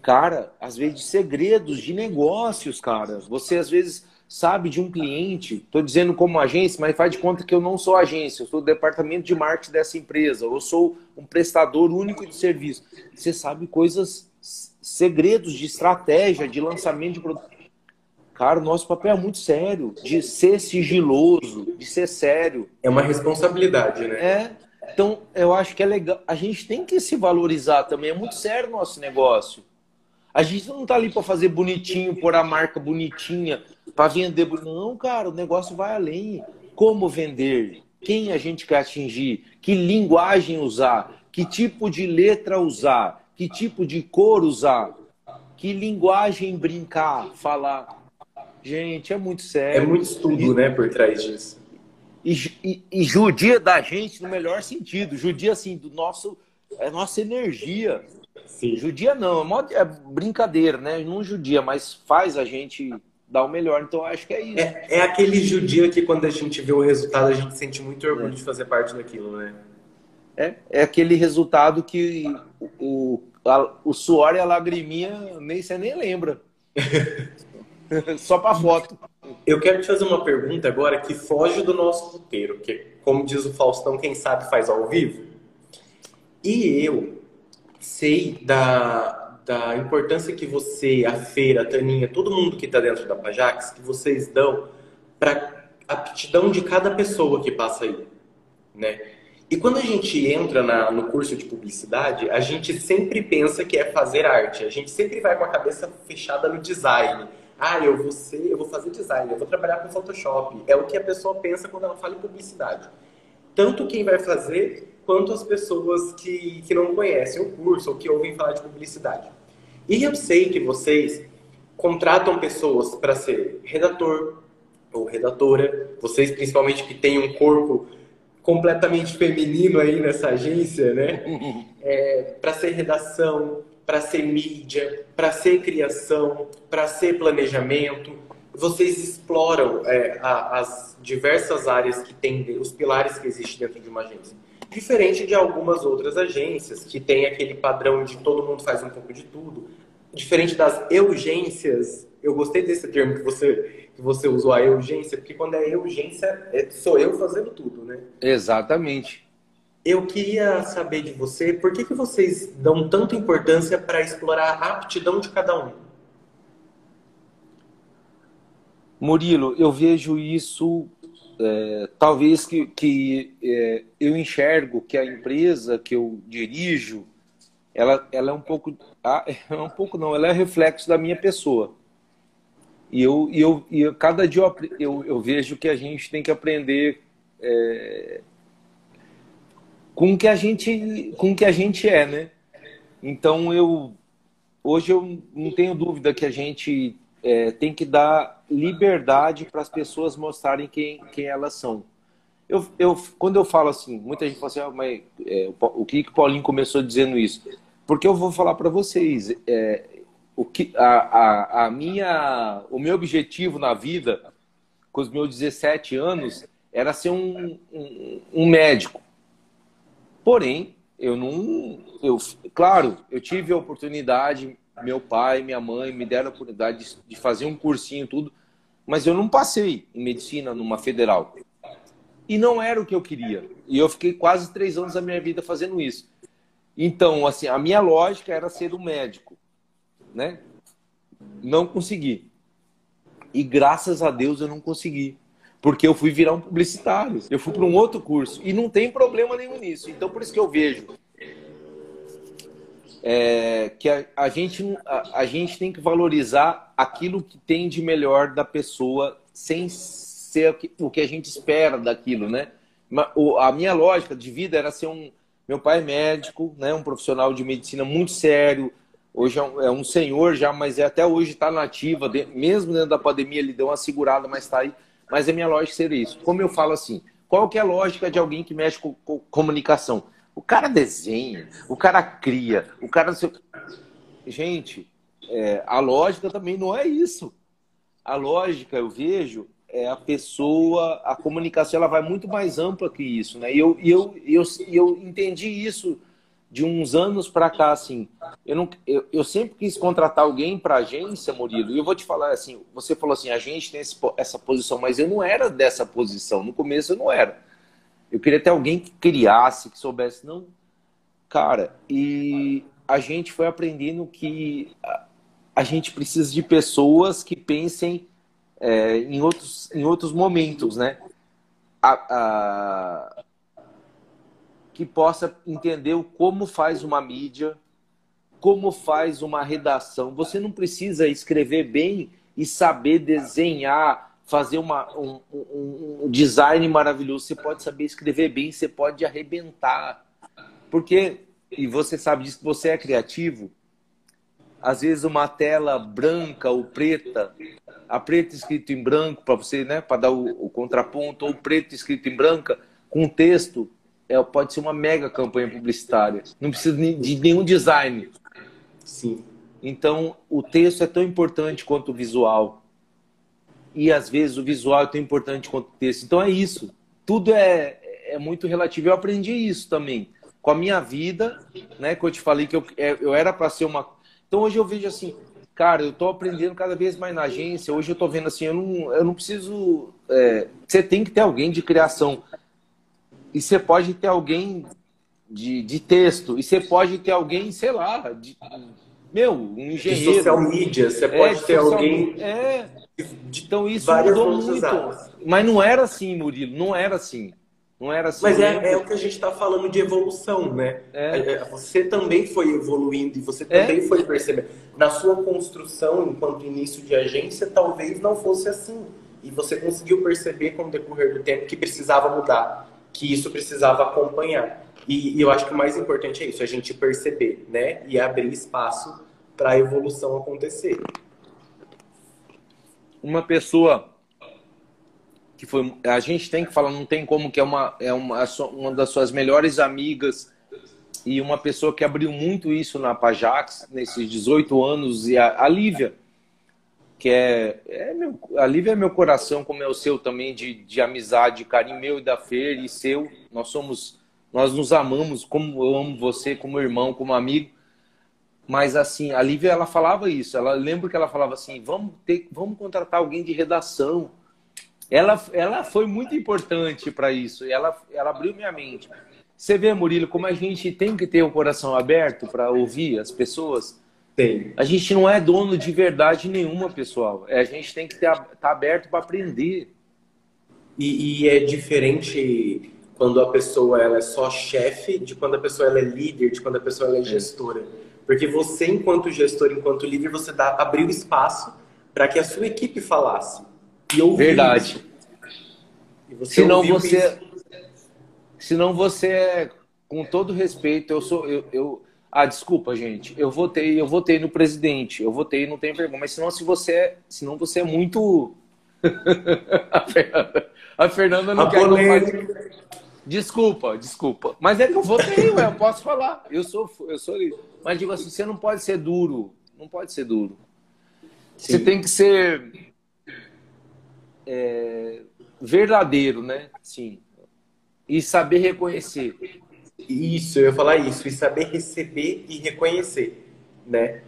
Cara, às vezes de segredos, de negócios, cara. Você às vezes sabe de um cliente, estou dizendo como agência, mas faz de conta que eu não sou agência, eu sou do departamento de marketing dessa empresa, eu sou um prestador único de serviço. Você sabe coisas, segredos de estratégia, de lançamento de produto. Cara, o nosso papel é muito sério, de ser sigiloso, de ser sério. É uma responsabilidade, né? É. Então, eu acho que é legal. A gente tem que se valorizar também. É muito sério o nosso negócio. A gente não tá ali para fazer bonitinho, pôr a marca bonitinha, para vender. Não, cara, o negócio vai além. Como vender? Quem a gente quer atingir? Que linguagem usar? Que tipo de letra usar? Que tipo de cor usar? Que linguagem brincar, falar? Gente, é muito sério. É muito estudo, e, né, por trás disso. E, e, e, judia da gente no melhor sentido. Judia, assim, do nosso, é nossa energia. Sim. Judia não, é, é brincadeira, né? Não judia, mas faz a gente dar o melhor. Então acho que é isso. É, é, aquele judia que quando a gente vê o resultado a gente sente muito orgulho é. de fazer parte daquilo, né? É, é aquele resultado que o, a, o suor e a lagriminha nem você nem lembra. [laughs] Só para foto. Eu quero te fazer uma pergunta agora que foge do nosso roteiro, que como diz o Faustão, quem sabe faz ao vivo. E eu sei da, da importância que você, a Feira, a Taninha, todo mundo que está dentro da Pajax, que vocês dão para a aptidão de cada pessoa que passa aí, né? E quando a gente entra na, no curso de publicidade, a gente sempre pensa que é fazer arte. A gente sempre vai com a cabeça fechada no design. Ah, eu vou ser, eu vou fazer design, eu vou trabalhar com Photoshop. É o que a pessoa pensa quando ela fala em publicidade. Tanto quem vai fazer, quanto as pessoas que, que não conhecem o curso ou que ouvem falar de publicidade. E eu sei que vocês contratam pessoas para ser redator ou redatora, vocês principalmente que têm um corpo completamente feminino aí nessa agência, né? [laughs] É, para ser redação, para ser mídia, para ser criação, para ser planejamento. Vocês exploram é, a, as diversas áreas que tem, os pilares que existem dentro de uma agência. Diferente de algumas outras agências que tem aquele padrão de todo mundo faz um pouco de tudo. Diferente das urgências, eu gostei desse termo que você que você usou a urgência, porque quando é urgência, é, sou eu fazendo tudo, né? Exatamente. Eu queria saber de você, por que, que vocês dão tanta importância para explorar a aptidão de cada um? Murilo, eu vejo isso, é, talvez que, que é, eu enxergo que a empresa que eu dirijo, ela, ela é um pouco, ah, [laughs] é um pouco não, ela é reflexo da minha pessoa. E eu, e eu, e eu cada dia eu, eu, eu, vejo que a gente tem que aprender é, com que a gente com que a gente é, né? Então eu hoje eu não tenho dúvida que a gente é, tem que dar liberdade para as pessoas mostrarem quem, quem elas são. Eu, eu, quando eu falo assim, muita gente fala assim, ah, mas é, o que que Paulinho começou dizendo isso? Porque eu vou falar para vocês, é, o que a, a, a, minha o meu objetivo na vida com os meus 17 anos era ser um, um, um médico porém eu não eu claro eu tive a oportunidade meu pai minha mãe me deram a oportunidade de, de fazer um cursinho tudo mas eu não passei em medicina numa federal e não era o que eu queria e eu fiquei quase três anos da minha vida fazendo isso então assim a minha lógica era ser um médico né? Não consegui. E graças a Deus eu não consegui. Porque eu fui virar um publicitário. Eu fui para um outro curso. E não tem problema nenhum nisso. Então, por isso que eu vejo é, que a, a gente, a, a, gente tem que valorizar aquilo que tem de melhor da pessoa sem ser o que, a gente espera daquilo, né? A minha lógica de vida era ser um. Meu pai é médico, né? um profissional de medicina muito sério, Hoje é um, é um senhor já, mas é, até hoje está nativa. De, mesmo dentro da pandemia, ele deu uma segurada, mas está aí. Mas a minha lógica seria isso. Como eu falo assim, qual que é a lógica de alguém que mexe com, com comunicação? O cara desenha, o cara cria, o cara... Gente, é, a lógica também não é isso. A lógica, eu vejo, é a pessoa, a comunicação, ela vai muito mais ampla que isso, né? E eu, eu, eu, eu entendi isso de uns anos para cá, assim, eu, não, eu, eu sempre quis contratar alguém para agência, Murilo, e eu vou te falar assim, você falou assim, a gente tem esse, essa posição, mas eu não era dessa posição, no começo eu não era. Eu queria ter alguém que criasse, que soubesse, não, cara, e a gente foi aprendendo que a, gente precisa de pessoas que pensem é, em, outros, em outros momentos, né? A, a, que possa entender como faz uma mídia, como faz uma redação. Você não precisa escrever bem e saber desenhar, fazer uma, um, um, um design maravilhoso. Você pode saber escrever bem, você pode arrebentar. Porque, e você sabe disso, você é criativo. Às vezes uma tela branca ou preta, a preta escrito em branco para você, né, para dar o, o contraponto, ou preto escrito em branca com texto, é, pode ser uma mega campanha publicitária. Não precisa de nenhum design. Sim. Então, o texto é tão importante quanto o visual. E às vezes o visual é tão importante quanto o texto. Então é isso. Tudo é, é muito relativo. Eu aprendi isso também com a minha vida, né? Que eu te falei que eu, é, eu era para ser uma. Então hoje eu vejo assim, cara, eu tô aprendendo cada vez mais na agência. Hoje eu tô vendo assim, eu não, eu não preciso. É, você tem que ter alguém de criação. E você pode ter alguém de, de texto. E você pode ter alguém, sei lá, de, meu, um engenheiro. De social media, você é, pode é, ter alguém. É. Então isso mudou muito. Usadas. Mas não era assim, Murilo, não era assim. Não era assim. Mas é, é o que a gente está falando de evolução, né? É. é. é. Você também foi evoluindo e você também é. foi percebendo. Na sua construção, enquanto início de agência, talvez não fosse assim. E você conseguiu perceber com o decorrer do tempo que precisava mudar, que isso precisava acompanhar. E, e eu acho que o mais importante é isso, a gente perceber, né? E abrir espaço para a evolução acontecer. Uma pessoa que foi a gente tem que falar, não tem como que é uma é uma, uma das suas melhores amigas e uma pessoa que abriu muito isso na Pajax nesses 18 anos e a, a Lívia que é, é meu, a Lívia é meu coração como é o seu também de, de amizade, carinho meu e da Fer e seu. Nós somos nós nos amamos como eu amo você, como irmão, como amigo. Mas assim, a Lívia ela falava isso. Ela lembro que ela falava assim: "Vamos ter, vamos contratar alguém de redação" ela, ela foi muito importante para isso. Ela, ela abriu minha mente. Você vê, Murilo, como a gente tem que ter o coração aberto para ouvir as pessoas? Tem. A gente não é dono de verdade nenhuma, pessoal. É, a gente tem que estar tá aberto para aprender. E, e, é diferente quando a pessoa ela é só chefe, de quando a pessoa ela é líder, de quando a pessoa ela é, é. gestora. Porque você, enquanto gestor, enquanto líder, você dá, abriu espaço para que a sua equipe falasse. E Verdade. Você senão você, isso. senão você, com todo respeito, eu sou, eu, eu, ah, desculpa, gente, eu votei, eu votei no presidente, eu votei, não tem vergonha, mas senão se você, é, senão você é muito, [laughs] a, Fernanda, a Fernanda não a quer que Desculpa, desculpa. Mas é que eu votei, ué, eu posso falar. Eu sou, eu sou. Mas digo assim, você não pode ser duro. Não pode ser duro. Sim. Você tem que ser é, verdadeiro, né? Sim. E saber reconhecer. Isso, eu ia falar isso. E saber receber e reconhecer, né?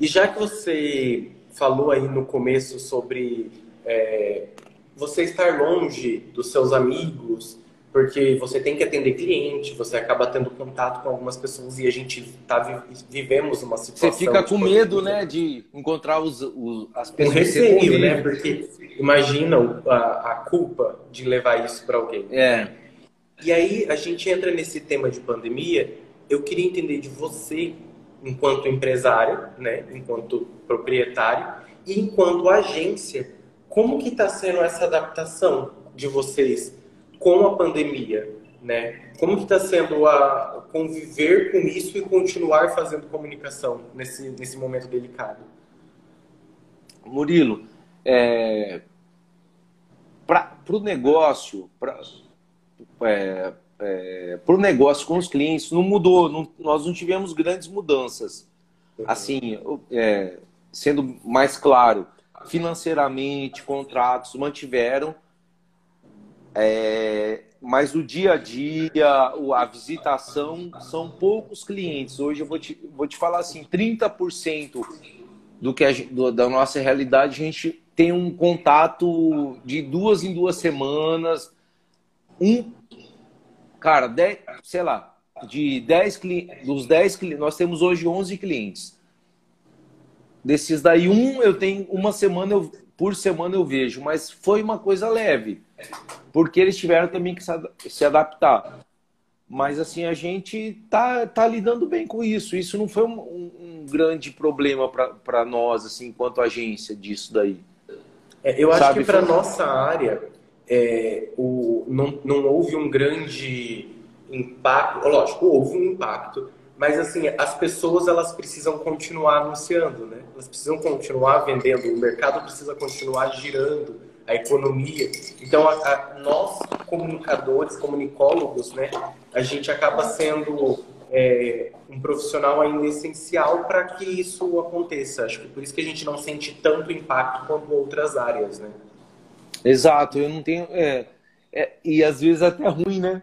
E já que você falou aí no começo sobre é, você estar longe dos seus amigos, porque você tem que atender cliente, você acaba tendo contato com algumas pessoas e a gente tá vivemos uma situação. Você fica com medo, né, de encontrar os, os as pessoas. Um receio, né? Porque imagina a, a culpa de levar isso para alguém. É. E aí a gente entra nesse tema de pandemia. Eu queria entender de você, enquanto empresário, né, enquanto proprietário e enquanto agência, como que está sendo essa adaptação de vocês? Com a pandemia, né? Como que está sendo a conviver com isso e continuar fazendo comunicação nesse, nesse momento delicado? Murilo, é, para o negócio, para é, é, o negócio com os clientes, não mudou, não, nós não tivemos grandes mudanças. Uhum. Assim, é, sendo mais claro, financeiramente, contratos mantiveram, é, mas o dia a dia, a visitação, são poucos clientes. Hoje eu vou te, vou te falar assim, 30% do que a, do, da nossa realidade a gente tem um contato de duas em duas semanas. Um, cara, dez, sei lá, de 10 clientes, dos 10 clientes, nós temos hoje 11 clientes. Desses daí, um eu tenho, uma semana eu, por semana eu vejo, mas foi uma coisa leve porque eles tiveram também que se adaptar. Mas assim, a gente tá, tá lidando bem com isso. Isso não foi um, um grande problema para nós, assim, enquanto agência disso daí. É, eu acho Sabe, que para foi... nossa área é, o, não, não houve um grande impacto. Lógico, houve um impacto, mas assim, as pessoas elas precisam continuar anunciando, né? Elas precisam continuar vendendo, o mercado precisa continuar girando a economia. Então, a, a, nós, comunicadores, comunicólogos, né, a gente acaba sendo é, um profissional ainda essencial para que isso aconteça. Acho que por isso que a gente não sente tanto impacto quanto outras áreas, né? Exato, eu não tenho. É, é, e às vezes até ruim, né?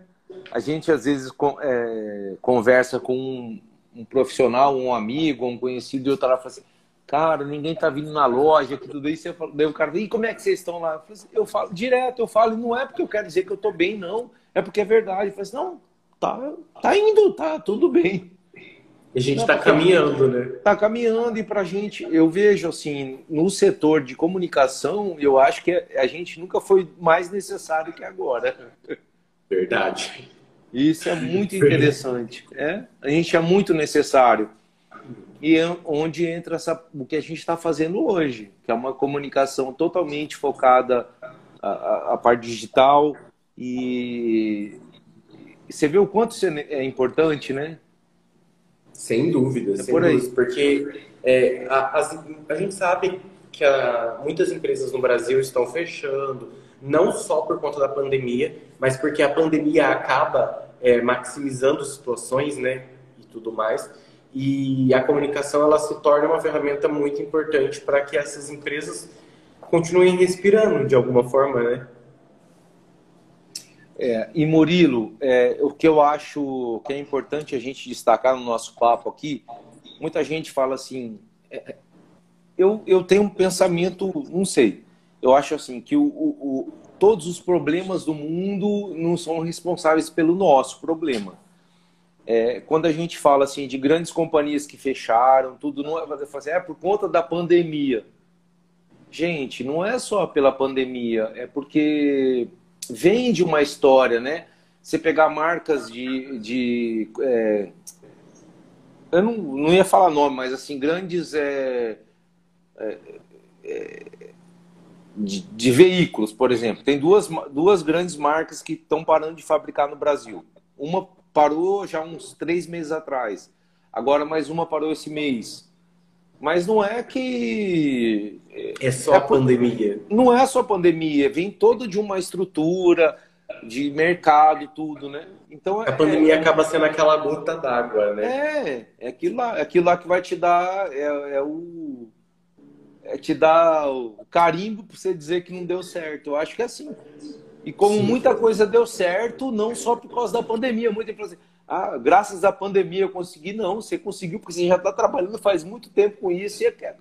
A gente às vezes é, conversa com um, um, profissional, um amigo, um conhecido, e eu lá fala assim, cara, ninguém tá vindo na loja, que tudo isso. Daí o cara, e como é que vocês estão lá? Eu, assim, eu falo direto, eu falo, não é porque eu quero dizer que eu tô bem, não. É porque é verdade. Eu falo assim, não, tá, tá indo, tá tudo bem. A gente está caminhando, né? Está caminhando e para a gente, eu vejo assim, no setor de comunicação, eu acho que a gente nunca foi mais necessário que agora. Verdade. Isso é muito interessante. É? A gente é muito necessário. E é onde entra essa, o que a gente está fazendo hoje, que é uma comunicação totalmente focada a parte digital e você vê o quanto isso é, é importante, né? Sem dúvida, é sem por dúvida, porque é, a, a, a, gente sabe que a, muitas empresas no Brasil estão fechando, não só por conta da pandemia, mas porque a pandemia acaba é, maximizando situações, né, e tudo mais. E a comunicação ela se torna uma ferramenta muito importante para que essas empresas continuem respirando de alguma forma, né? É, e Murilo, é, o que eu acho que é importante a gente destacar no nosso papo aqui, muita gente fala assim, é, eu, eu tenho um pensamento, não sei, eu acho assim que o, o, o, todos os problemas do mundo não são responsáveis pelo nosso problema. É, quando a gente fala assim de grandes companhias que fecharam, tudo não é fazer assim, é por conta da pandemia. Gente, não é só pela pandemia, é porque vem de uma história, né? Você pegar marcas de. de é, eu não, não ia falar nome, mas assim, grandes. É, é, é, de, de, veículos, por exemplo. Tem duas, duas grandes marcas que estão parando de fabricar no Brasil. Uma parou já uns três meses atrás. Agora mais uma parou esse mês. Mas não é que. É só é, a pandemia. Não é só a pandemia, vem todo de uma estrutura, de mercado, tudo, né? Então, a é, pandemia é, acaba sendo aquela gota d'água, né? É, é aquilo lá, é aquilo lá que vai te dar. É, é o. É te dar o carimbo para você dizer que não deu certo. Eu acho que é assim. E como Sim. muita coisa deu certo, não só por causa da pandemia, muita gente assim, ah, graças à pandemia eu consegui. Não, você conseguiu porque você já está trabalhando faz muito tempo com isso e é.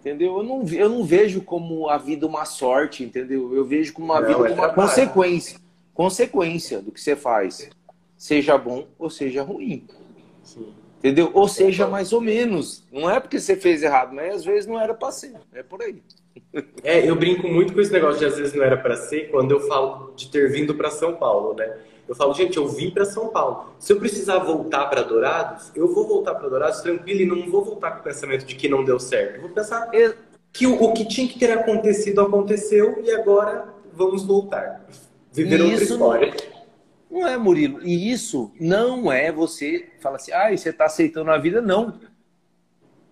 Entendeu? Eu não, eu não vejo como a vida uma sorte, entendeu? Eu vejo como não, vida é uma consequência. Consequência do que você faz. Seja bom ou seja ruim. Sim. Entendeu? Ou seja, mais ou menos. Não é porque você fez errado, mas às vezes não era para ser. É por aí. [laughs] É, eu brinco muito com esse negócio de às vezes não era para ser quando eu falo de ter vindo para São Paulo, né? Eu falo, gente, eu vim para São Paulo. Se eu precisar voltar para Dourados, eu vou voltar para Dourados tranquilo e não vou voltar com o pensamento de que não deu certo. Eu vou pensar que o, o que tinha que ter acontecido aconteceu e agora vamos voltar. Viver outra história. Não, não é, Murilo. E isso não é você fala assim, ah, você está aceitando a vida. Não.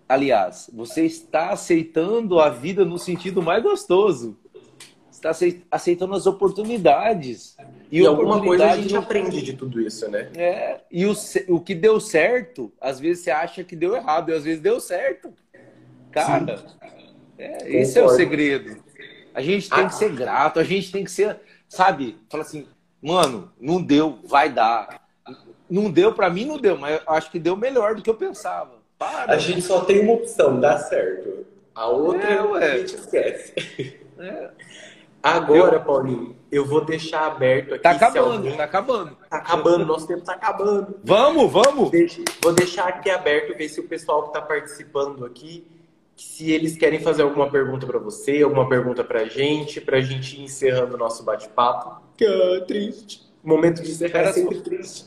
Aliás, você está aceitando a vida no sentido mais gostoso está aceitando as oportunidades. E, e alguma coisa a gente aprende de tudo isso, né? É, e o, o que deu certo, às vezes você acha que deu errado, e às vezes deu certo. Cara, é, esse é o segredo. A gente tem ah. que ser grato, a gente tem que ser, sabe? Fala assim, mano, não deu, vai dar. Não deu, para mim não deu, mas acho que deu melhor do que eu pensava. Para. A gente só tem uma opção, dá certo. A outra é, a gente esquece. É. Agora, eu... Paulinho, eu vou deixar aberto aqui. Tá acabando, alguém... tá acabando. Tá acabando, nosso tempo tá acabando. Vamos, vamos! Vou deixar aqui aberto, ver se o pessoal que tá participando aqui, se eles querem fazer alguma pergunta para você, alguma pergunta pra gente, pra gente ir encerrando o nosso bate-papo. Que é triste. O momento de encerrar é sempre triste.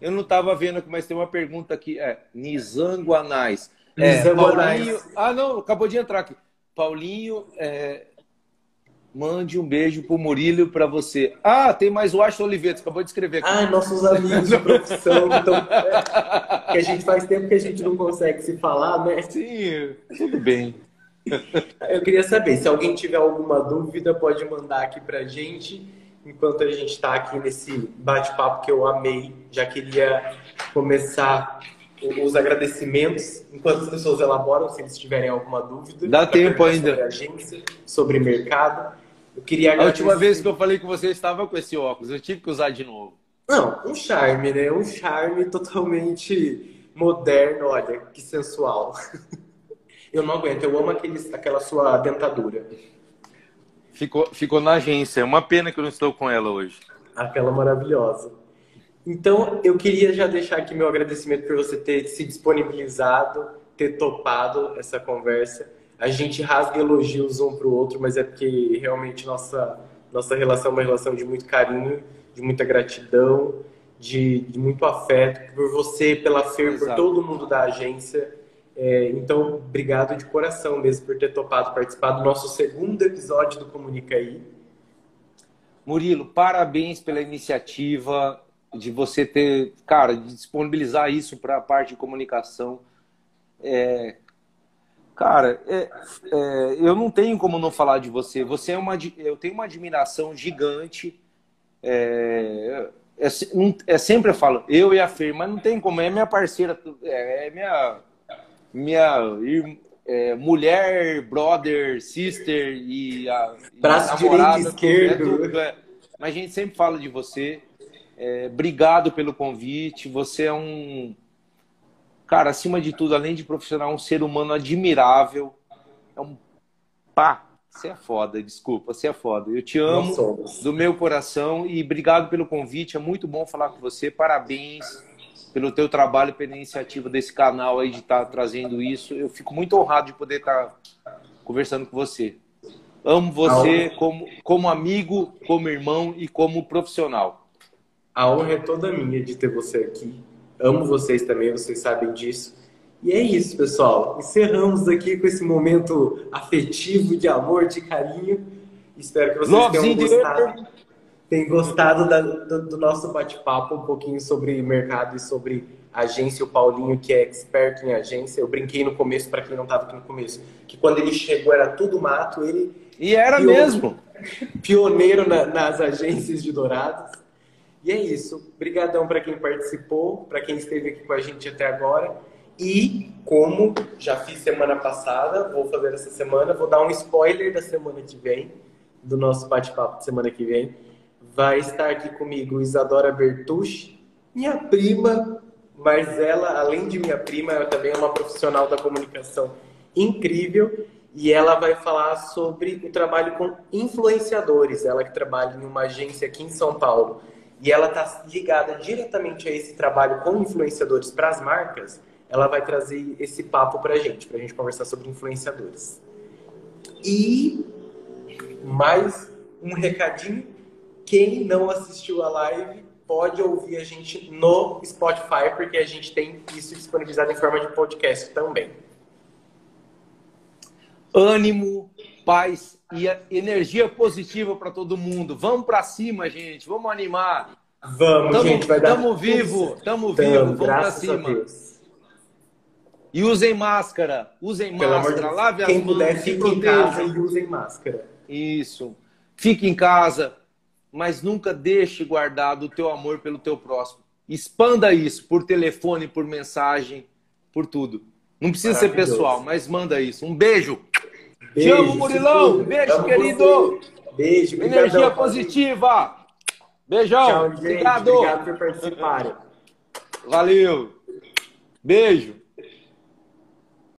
Eu não tava vendo aqui, mas tem uma pergunta aqui. É, Nizanguanais. É, Paulinho... Ah, não, acabou de entrar aqui. Paulinho, é, Mande um beijo pro Murilo para você. Ah, tem mais o Ashton Oliveira, acabou de escrever aqui. Ah, nossos amigos de profissão. Então, é, que a gente faz tempo que a gente não consegue se falar, né? Sim, tudo bem. [laughs] Eu queria saber, se alguém tiver alguma dúvida, pode mandar aqui pra gente. Enquanto a gente está aqui nesse bate-papo que eu amei, já queria começar os agradecimentos enquanto as pessoas elaboram, se eles tiverem alguma dúvida. Dá tempo ainda. Sobre agência, sobre mercado. Eu queria A última vez que eu falei com você estava com esse óculos, eu tive que usar de novo. Não, um charme, né? Um charme totalmente moderno, olha, que sensual. [laughs] Eu não aguento, eu amo aqueles, aquela sua dentadura. Ficou, ficou na agência. É uma pena que eu não estou com ela hoje. Aquela maravilhosa. Então, eu queria já deixar aqui meu agradecimento por você ter se disponibilizado, ter topado essa conversa. A gente rasga elogios um para o outro, mas é porque realmente nossa, nossa relação é uma relação de muito carinho, de muita gratidão, de, de muito afeto por você, pela Fer, Exato. por todo mundo da agência. É, então, obrigado de coração mesmo por ter topado participar do nosso segundo episódio do Comunica aí. Murilo, parabéns pela iniciativa de você ter, cara, de disponibilizar isso para a parte de comunicação. É, cara, é, é, eu não tenho como não falar de você. Você é uma, eu tenho uma admiração gigante. É, é, é, sempre eu falo, eu e a Fer, mas não tem como, é minha parceira, é, é minha, minha é, mulher, brother, sister e a, Braço namorada. Direito, esquerdo. Tudo, é. mas a gente sempre fala de você. É, obrigado pelo convite. Você é um cara, acima de tudo, além de profissional, um ser humano admirável. É um pá, você é foda, desculpa, você é foda. Eu te amo do meu coração e obrigado pelo convite. É muito bom falar com você. Parabéns pelo teu trabalho, pela iniciativa desse canal aí de estar tá trazendo isso. Eu fico muito honrado de poder estar tá conversando com você. Amo você como, como amigo, como irmão e como profissional. A honra é toda minha de ter você aqui. Amo vocês também, vocês sabem disso. E é isso, pessoal. Encerramos aqui com esse momento afetivo de amor, de carinho. Espero que vocês Love tenham gostado, tenham gostado da, do, do, nosso bate-papo um pouquinho sobre mercado e sobre agência. O Paulinho, que é expert em agência. Eu brinquei no começo, para quem não estava aqui no começo, que quando ele chegou era tudo mato. Ele e era mesmo [laughs] pioneiro na, nas agências de Dourados. E é isso. Obrigadão para quem participou, para quem esteve aqui com a gente até agora. E como já fiz semana passada, vou fazer essa semana, vou dar um spoiler da semana que vem, do nosso bate-papo de semana que vem. Vai estar aqui comigo Isadora Bertucci, minha prima, mas ela, além de minha prima, ela também é uma profissional da comunicação incrível e ela vai falar sobre o trabalho com influenciadores. Ela que trabalha em uma agência aqui em São Paulo e ela está ligada diretamente a esse trabalho com influenciadores para as marcas, ela vai trazer esse papo para a gente, para a gente conversar sobre influenciadores. E mais um recadinho: quem não assistiu a live pode ouvir a gente no Spotify, porque a gente tem isso disponibilizado em forma de podcast também. Ânimo, paz e energia positiva para todo mundo. Vamos para cima, gente. Vamos animar. Vamos, tamo, gente. Vai dar. Tamo vivo, tamo vivo. Vamos para cima. E usem máscara. Usem Pelo máscara. Lave Quem as mãos. Quem puder, fique em casa e usem máscara. Isso. Fique em casa, mas nunca deixe guardado o teu amor pelo teu próximo. Expanda isso por telefone, por mensagem, por tudo. Não precisa ser pessoal, mas manda isso. Um beijo. Beijo, Te amo, Murilão. Beijo, amo querido. Você. Beijo. Energia positiva. Beijão. Tchau, gente. Obrigado. Obrigado por participarem. Valeu. Beijo.